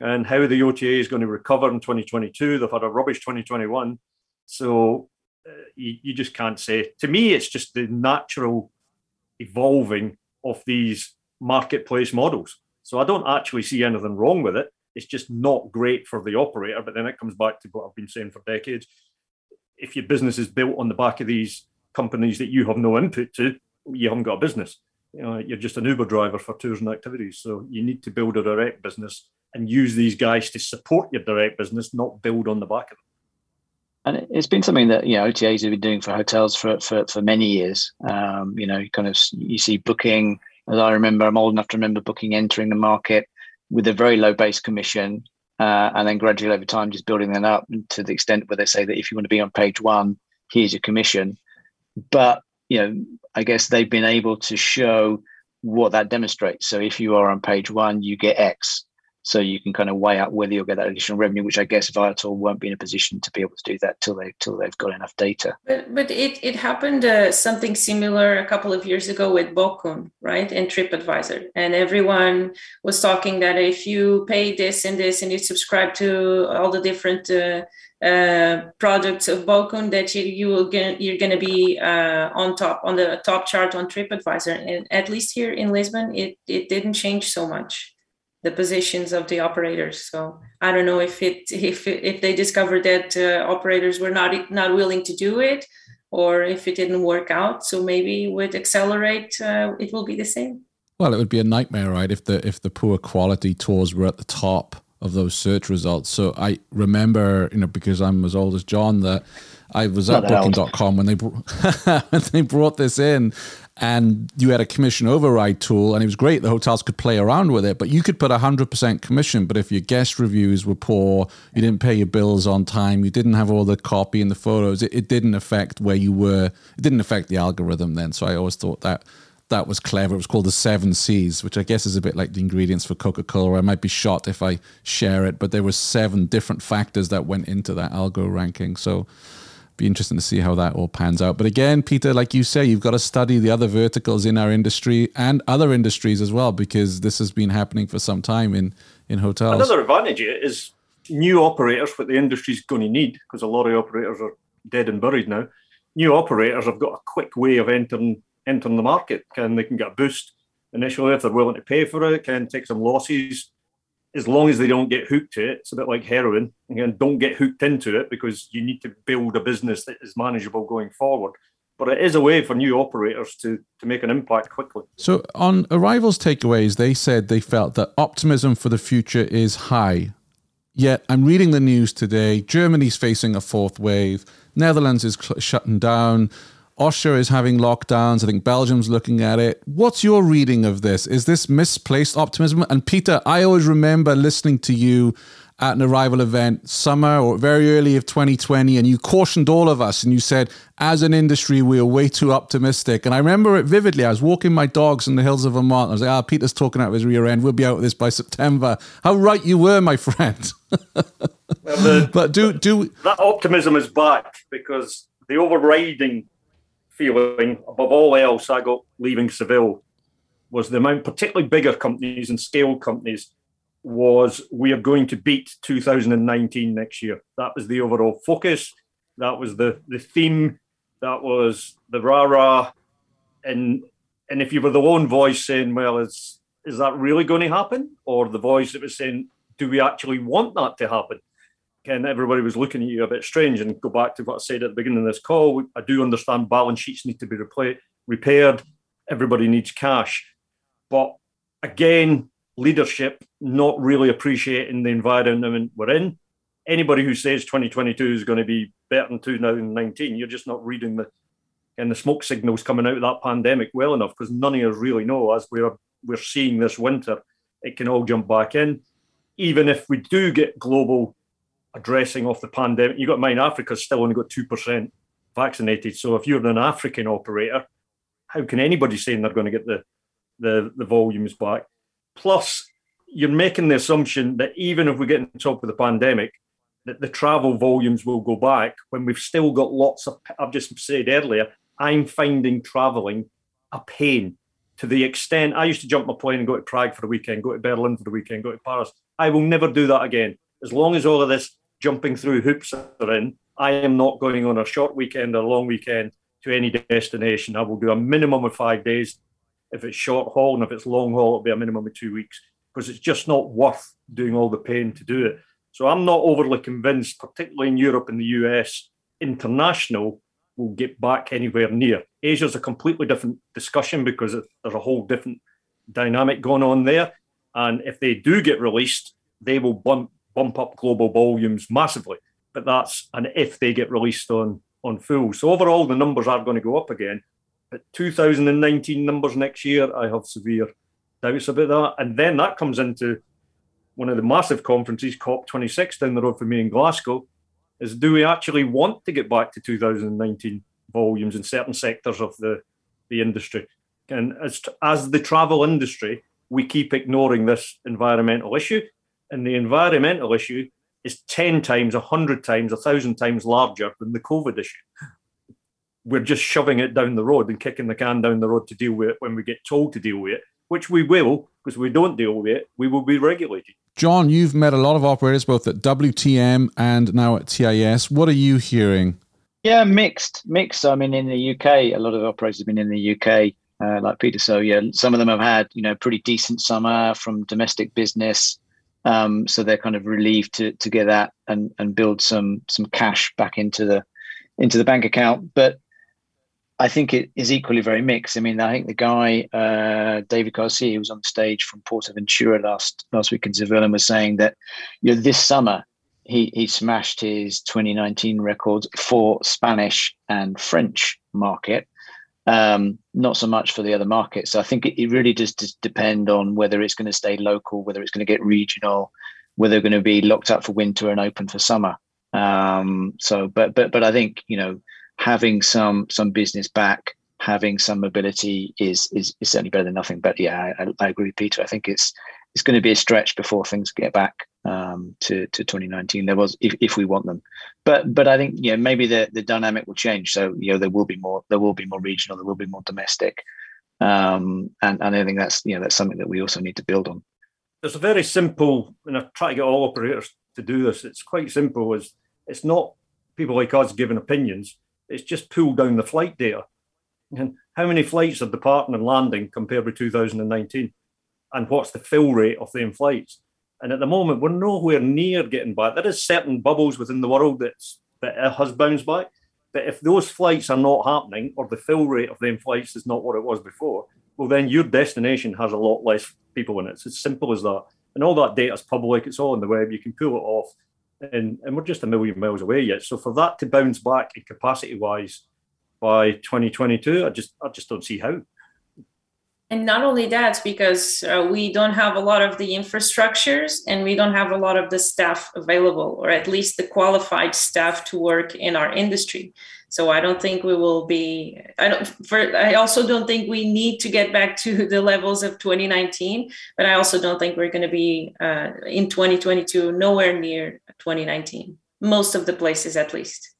B: and how the OTA is going to recover in 2022. They've had a rubbish 2021. So uh, you, you just can't say. To me, it's just the natural evolving of these marketplace models. So I don't actually see anything wrong with it. It's just not great for the operator. But then it comes back to what I've been saying for decades. If your business is built on the back of these companies that you have no input to, you haven't got a business. You know, you're just an Uber driver for tours and activities. So you need to build a direct business and use these guys to support your direct business, not build on the back of them.
F: And it's been something that you know OTAs have been doing for hotels for for, for many years. Um, you know, kind of you see booking. As I remember, I'm old enough to remember booking entering the market with a very low base commission, uh, and then gradually over time just building that up to the extent where they say that if you want to be on page one, here's your commission. But you know, I guess they've been able to show what that demonstrates. So if you are on page one, you get X so you can kind of weigh up whether you'll get that additional revenue, which I guess Viator won't be in a position to be able to do that till they till they've got enough data.
E: But but it it happened uh, something similar a couple of years ago with Bokun, right, and TripAdvisor, and everyone was talking that if you pay this and this and you subscribe to all the different uh, uh, products of Bokun, that you, you will get you're going to be uh, on top on the top chart on TripAdvisor, and at least here in Lisbon, it it didn't change so much the positions of the operators. So I don't know if it if if they discovered that uh, operators were not not willing to do it, or if it didn't work out. So maybe with Accelerate, uh, it will be the same.
D: Well, it would be a nightmare, right? If the if the poor quality tours were at the top of those search results. So I remember, you know, because I'm as old as Jon, that I was at Booking.com when they when they brought this in, and you had a commission override tool and it was great the hotels could play around with it but you could put 100% commission but if your guest reviews were poor you didn't pay your bills on time you didn't have all the copy and the photos it, it didn't affect where you were it didn't affect the algorithm then so i always thought that that was clever it was called the seven c's which i guess is a bit like the ingredients for coca-cola i might be shot if i share it but there were seven different factors that went into that algo ranking so be interesting to see how that all pans out. But again, Peter, like you say, you've got to study the other verticals in our industry and other industries as well, because this has been happening for some time in in hotels.
B: Another advantage is new operators, what the industry's going to need, because a lot of operators are dead and buried now. New operators have got a quick way of entering entering the market. Can they can get a boost initially if they're willing to pay for it? Can take some losses as long as they don't get hooked to it, it's a bit like heroin. Again, don't get hooked into it because you need to build a business that is manageable going forward. But it is a way for new operators to to make an impact quickly.
D: So on Arival's takeaways, they said they felt that optimism for the future is high. Yet I'm reading the news today. Germany's facing a fourth wave. Netherlands is cl- shutting down. Austria is having lockdowns. I think Belgium's looking at it. What's your reading of this? Is this misplaced optimism? And Peter, I always remember listening to you at an Arival event, summer or very early of 2020, and you cautioned all of us and you said, as an industry, we are way too optimistic. And I remember it vividly. I was walking my dogs in the hills of Vermont. I was like, ah, Peter's talking out of his rear end. We'll be out of this by September. How right you were, my friend. well,
B: the, but do do that optimism is back because the overriding feeling above all else I got leaving Seville was the amount, particularly bigger companies and scale companies, was we are going to beat 2019 next year. That was the overall focus. That was the the theme. That was the rah rah. And and if you were the lone voice saying, well, is is that really going to happen? Or the voice that was saying, do we actually want that to happen? And everybody was looking at you a bit strange. And go back to what I said at the beginning of this call. I do understand balance sheets need to be repla- repaired. Everybody needs cash. But again, leadership not really appreciating the environment we're in. Anybody who says 2022 is going to be better than 2019, you're just not reading the and the smoke signals coming out of that pandemic well enough because none of us really know as we're we're seeing this winter, it can all jump back in. Even if we do get global addressing of the pandemic, You've got mind Africa's still only got two percent vaccinated. So if you're an African operator, how can anybody saying they're going to get the the, the volumes back? Plus, you're making the assumption that even if we get on top of the pandemic, that the travel volumes will go back when we've still got lots of. I've just said earlier, I'm finding traveling a pain to the extent I used to jump my plane and go to Prague for the weekend, go to Berlin for the weekend, go to Paris. I will never do that again. As long as all of this jumping through hoops are in, I am not going on a short weekend or a long weekend to any destination. I will do a minimum of five days if it's short haul, and if it's long haul, it'll be a minimum of two weeks because it's just not worth doing all the pain to do it. So I'm not overly convinced, particularly in Europe and the US, international will get back anywhere near. Asia's a completely different discussion because there's a whole different dynamic going on there. And if they do get released, they will bump bump up global volumes massively. But that's an if they get released on on full. So overall, the numbers are going to go up again. But 2019 numbers next year, I have severe doubts about that. And then that comes into one of the massive conferences, COP26, down the road for me in Glasgow, is do we actually want to get back to 2019 volumes in certain sectors of the, the industry? And as, as the travel industry, we keep ignoring this environmental issue. And the environmental issue is 10 times, 100 times, 1,000 times larger than the COVID issue we're just shoving it down the road and kicking the can down the road to deal with it when we get told to deal with it, which we will, because we don't deal with it, we will be regulated.
D: Jon, you've met a lot of operators both at WTM and now at TIS. What are you hearing?
F: Yeah, mixed, mixed. I mean, in the UK, a lot of operators have been in the UK, uh, like Peter. So yeah, some of them have had you know pretty decent summer from domestic business. Um, so they're kind of relieved to to get that and and build some some cash back into the into the bank account. But I think it is equally very mixed. I mean, I think the guy uh, David Garcia who was on stage from Portaventura last last week in Seville and was saying that you know this summer he he smashed his 2019 records for Spanish and French market, um, not so much for the other markets. So I think it, it really does, does depend on whether it's going to stay local, whether it's going to get regional, whether they're going to be locked up for winter and open for summer. Um, so, but but but I think you know having some some business back, having some mobility is is, is certainly better than nothing. But yeah, I, I agree Peter. I think it's it's going to be a stretch before things get back um, to to 2019. There was if, if we want them, but but I think yeah maybe the the dynamic will change. So you know there will be more there will be more regional, there will be more domestic, um, and and I think that's you know that's something that we also need to build on.
B: There's a very simple, and I try to get all operators to do this. It's quite simple. Is it's not people like us giving opinions. It's just pulled down the flight data. And how many flights are departing and landing compared with 2019? And what's the fill rate of the flights? And at the moment, we're nowhere near getting back. There is certain bubbles within the world that's, that has bounced back. But if those flights are not happening or the fill rate of them flights is not what it was before, well, then your destination has a lot less people in it. It's as simple as that. And all that data is public, it's all on the web. You can pull it off and, and we're just a million miles away yet. So for that to bounce back in capacity wise by 2022, I just I just don't see how.
E: And not only that because uh, we don't have a lot of the infrastructures and we don't have a lot of the staff available or at least the qualified staff to work in our industry. So i don't think we will be i don't for i also don't think we need to get back to the levels of 2019 but i also don't think we're going to be uh, in 2022 nowhere near 2019 most of the places at least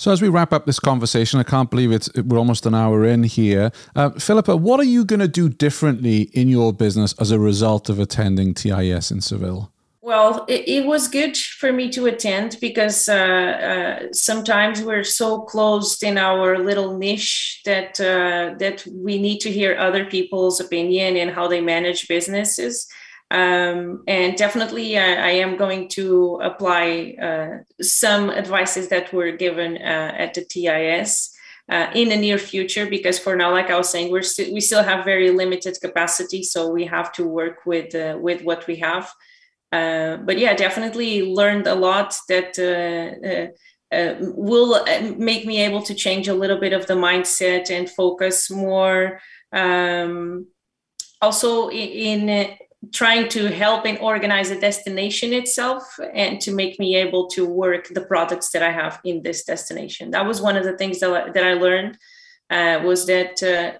D: so as we wrap up this conversation, I can't believe it's we're almost an hour in here. Uh, Filipa, what are you going to do differently in your business as a result of attending TIS in Seville?
E: Well, it, it was good for me to attend because uh, uh, sometimes we're so closed in our little niche that uh, that we need to hear other people's opinion and how they manage businesses. Um, and definitely, I, I, am going to apply uh, some advices that were given uh, at the TIS. Uh, in the near future, because for now, like I was saying, we're st- we still have very limited capacity, so we have to work with uh, with what we have. Uh, but yeah, definitely learned a lot that uh, will make me able to change a little bit of the mindset and focus more. Um, also in, in trying to help and organize the destination itself and to make me able to work the products that I have in this destination. That was one of the things that, that I learned uh, was that uh,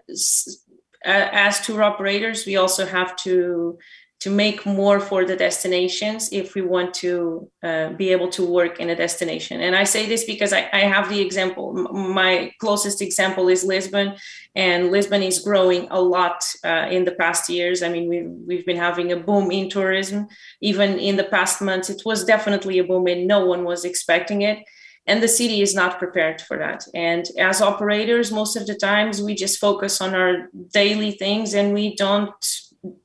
E: as tour operators, we also have to to make more for the destinations if we want to uh, be able to work in a destination. And I say this because I, I have the example. My closest example is Lisbon, and Lisbon is growing a lot uh, in the past years. I mean, we've, we've been having a boom in tourism. Even in the past months, it was definitely a boom, and no one was expecting it. And the city is not prepared for that. And as operators, most of the times we just focus on our daily things and we don't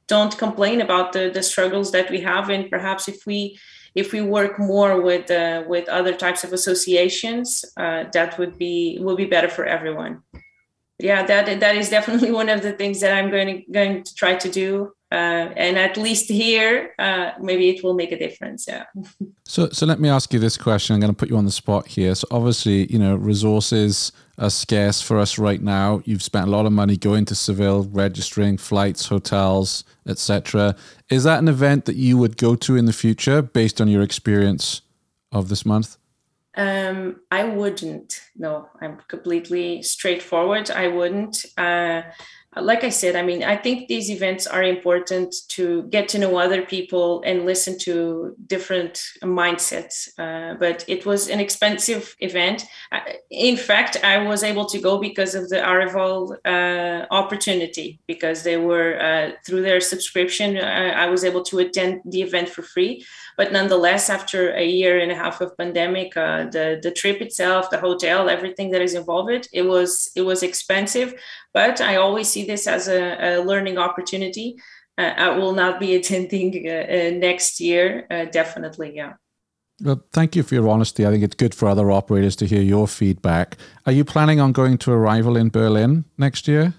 E: don't complain about the, the struggles that we have. And perhaps if we if we work more with uh, with other types of associations uh, that would be will be better for everyone. Yeah that that is definitely one of the things that i'm going to going to try to do uh, and at least here uh, maybe it will make a difference yeah.
D: So so let me ask you this question. I'm going to put you on the spot here. So obviously you know resources are scarce for us right now you've spent a lot of money going to seville registering flights hotels etc is that an event that you would go to in the future based on your experience of this month
E: um, I wouldn't. No, I'm completely straightforward. I wouldn't. Uh, like I said, I mean, I think these events are important to get to know other people and listen to different mindsets. Uh, but it was an expensive event. In fact, I was able to go because of the Arival uh, opportunity, because they were uh, through their subscription. Uh, I was able to attend the event for free. But nonetheless, after a year and a half of pandemic, uh, the the trip itself, the hotel, everything that is involved, it was it was expensive. But I always see this as a, a learning opportunity. Uh, I will not be attending uh, uh, next year, uh, definitely. Yeah.
D: Well, thank you for your honesty. I think it's good for other operators to hear your feedback. Are you planning on going to Arival in Berlin next year?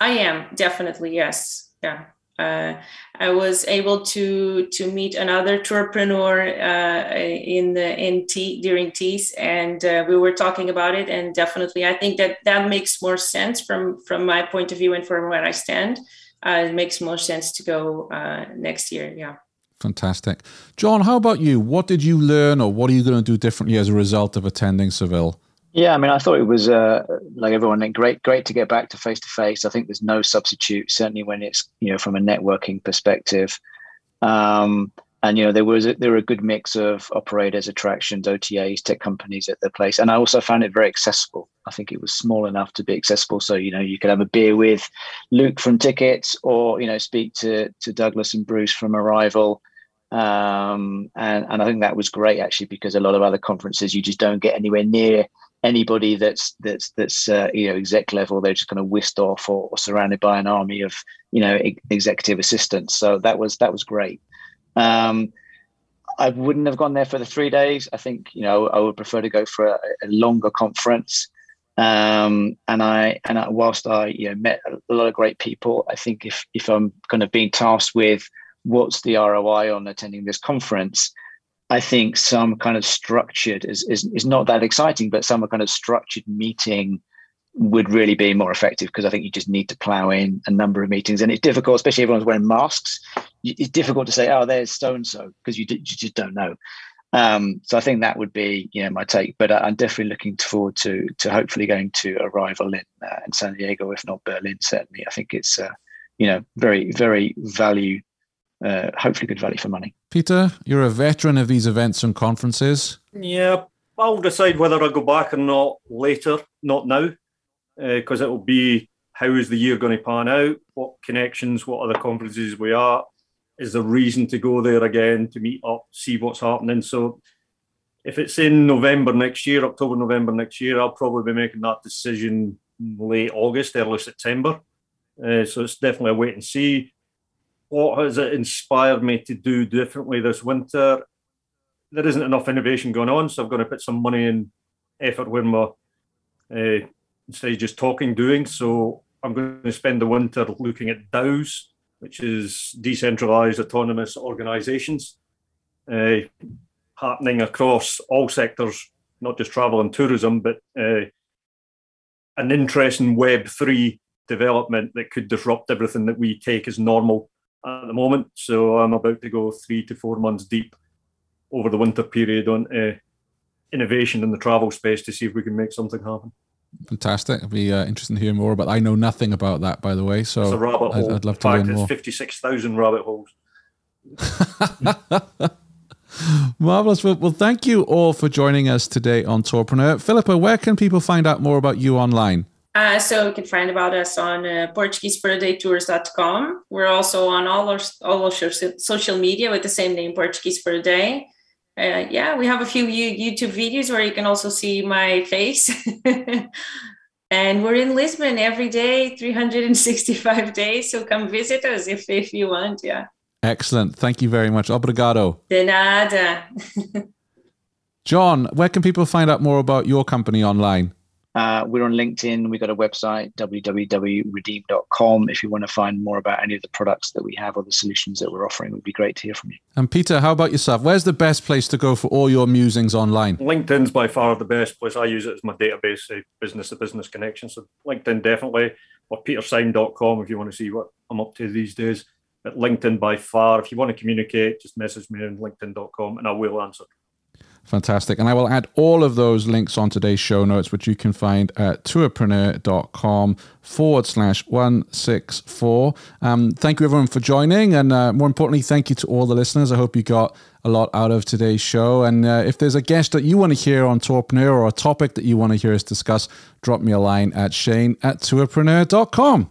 E: I am definitely yes. Yeah uh, I was able to to meet another tourpreneur uh, in the in T during TIS, and uh, we were talking about it. And definitely, I think that that makes more sense from from my point of view and from where I stand. Uh, it makes more sense to go uh, next year. Yeah.
D: Fantastic, Jon. How about you? What did you learn, or what are you going to do differently as a result of attending Seville?
F: Yeah, I mean, I thought it was uh, like everyone great, great to get back to face to face. I think there's no substitute, certainly when it's you know from a networking perspective. Um, and you know there was a, there were a good mix of operators, attractions, OTAs, tech companies at the place, and I also found it very accessible. I think it was small enough to be accessible, so you know you could have a beer with Luke from Tiqets, or you know speak to to Douglas and Bruce from Arival. Um, and, and I think that was great actually because a lot of other conferences you just don't get anywhere near anybody that's that's that's uh, you know exec level they're just kind of whisked off or, or, surrounded by an army of you know executive assistants. So that was that was great. Um, i wouldn't have gone there for the three days. I think you know i would prefer to go for a, a longer conference. Um, and i and I, whilst i you know met a lot of great people i think if if i'm kind of being tasked with what's the roi on attending this conference I think some kind of structured is, is, is not that exciting, but some kind of structured meeting would really be more effective because I think you just need to plow in a number of meetings, and it's difficult, especially everyone's wearing masks. It's difficult to say, "Oh, there's so and so," because you, you just don't know. Um, so I think that would be, you know, my take. But I'm definitely looking forward to to hopefully going to Arival in uh, in San Diego, if not Berlin. Certainly, I think it's, uh, you know, very very value, uh, hopefully good value for money.
D: Peter, you're a veteran of these events and conferences.
B: Yeah, I'll decide whether I go back or not later, not now, because uh, it will be how is the year going to pan out, what connections, what other conferences we are, is the reason to go there again to meet up, see what's happening. So if it's in November next year, October, November next year, I'll probably be making that decision late August, early September. Uh, so it's definitely a wait and see. What has it inspired me to do differently this winter? There isn't enough innovation going on, so I'm going to put some money and effort where my uh, instead of just talking, doing. So I'm going to spend the winter looking at DAOs which is decentralized autonomous organizations uh, happening across all sectors, not just travel and tourism, but uh, an interest in Web3 development that could disrupt everything that we take as normal at the moment. So I'm about to go three to four months deep over the winter period on uh, innovation in the travel space to see if we can make something happen.
D: Fantastic. It'll be uh, interesting to hear more. But I know nothing about that, by the way. So
B: it's a rabbit
D: I'd,
B: hole.
D: I'd love to learn more.
B: Fifty-six thousand rabbit holes.
D: Marvelous. Well, well, thank you all for joining us today on Tourpreneur. Filipa, where can people find out more about you online?
E: Uh, so you can find about us on uh, PortugueseForADayTours.com. We're also on all our all our social media with the same name, Portuguese for a Day uh, yeah, we have a few YouTube videos where you can also see my face. and we're in Lisbon every day, 365 days. So come visit us if, if you want. Yeah.
D: Excellent. Thank you very much. Obrigado.
E: De nada.
D: Jon, where can people find out more about your company online?
F: Uh, we're on LinkedIn. We've got a website, www.redeam.com. If you want to find more about any of the products that we have or the solutions that we're offering, it would be great to hear from you.
D: And Peter, how about yourself? Where's the best place to go for all your musings online?
B: LinkedIn's by far the best place. I use it as my database, business to business connection. So LinkedIn definitely, or petersyme.com if you want to see what I'm up to these days. But LinkedIn by far, if you want to communicate, just message me on linkedin.com and I will answer.
D: Fantastic. And I will add all of those links on today's show notes, which you can find at tourpreneur.com forward slash 164. Um, thank you, everyone, for joining. And uh, more importantly, thank you to all the listeners. I hope you got a lot out of today's show. And uh, if there's a guest that you want to hear on Tourpreneur or a topic that you want to hear us discuss, drop me a line at shane at tourpreneur.com.